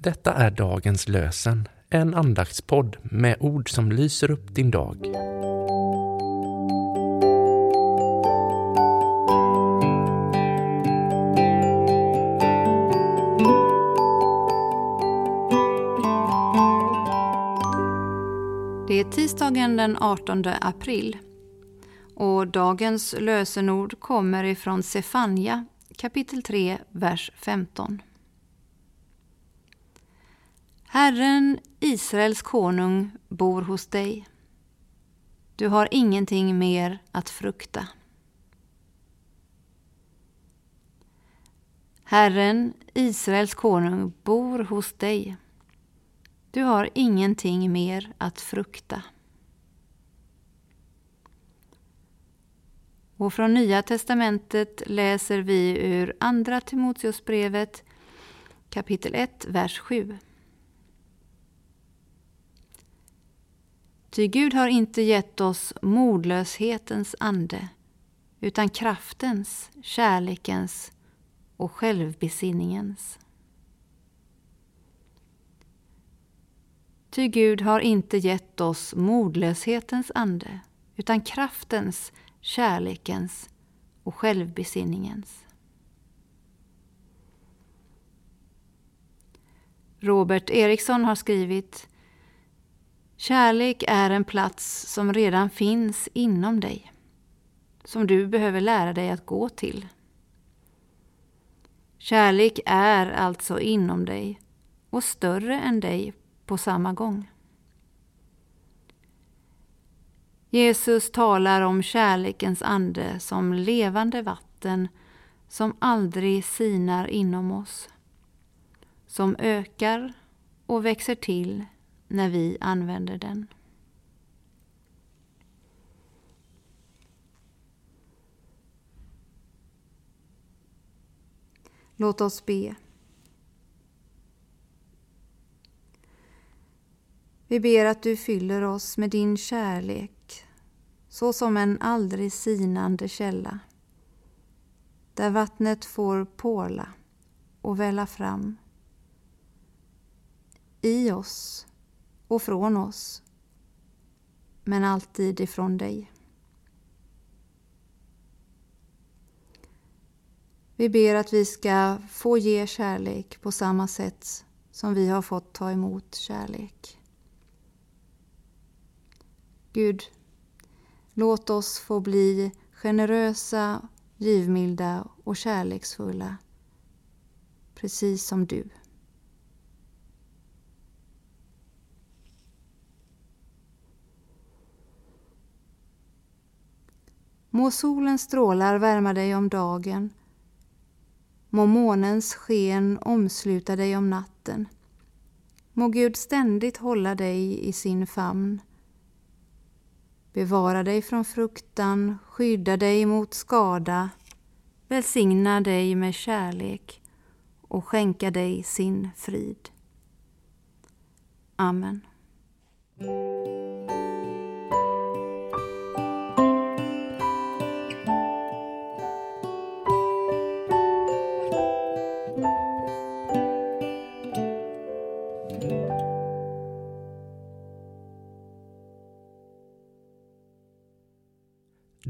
Detta är dagens lösen, en andaktspodd med ord som lyser upp din dag. Det är tisdagen den 18 april och dagens lösenord kommer ifrån Sefania kapitel 3, vers 15. Herren, Israels konung, bor hos dig. Du har ingenting mer att frukta. Herren, Israels konung, bor hos dig. Du har ingenting mer att frukta. Och från Nya testamentet läser vi ur Andra Timoteusbrevet kapitel 1, vers 7. Ty Gud har inte gett oss modlöshetens ande, utan kraftens, kärlekens och självbesinningens. Ty Gud har inte gett oss modlöshetens ande, utan kraftens, kärlekens och självbesinningens. Robert Eriksson har skrivit Kärlek är en plats som redan finns inom dig, som du behöver lära dig att gå till. Kärlek är alltså inom dig och större än dig på samma gång. Jesus talar om kärlekens ande som levande vatten som aldrig sinar inom oss, som ökar och växer till när vi använder den. Låt oss be. Vi ber att du fyller oss med din kärlek så som en aldrig sinande källa där vattnet får påla och välla fram i oss och från oss, men alltid ifrån dig. Vi ber att vi ska få ge kärlek på samma sätt som vi har fått ta emot kärlek. Gud, låt oss få bli generösa, givmilda och kärleksfulla, precis som du. Må solens strålar värma dig om dagen. Må månens sken omsluta dig om natten. Må Gud ständigt hålla dig i sin famn. Bevara dig från fruktan, skydda dig mot skada, välsigna dig med kärlek och skänka dig sin frid. Amen.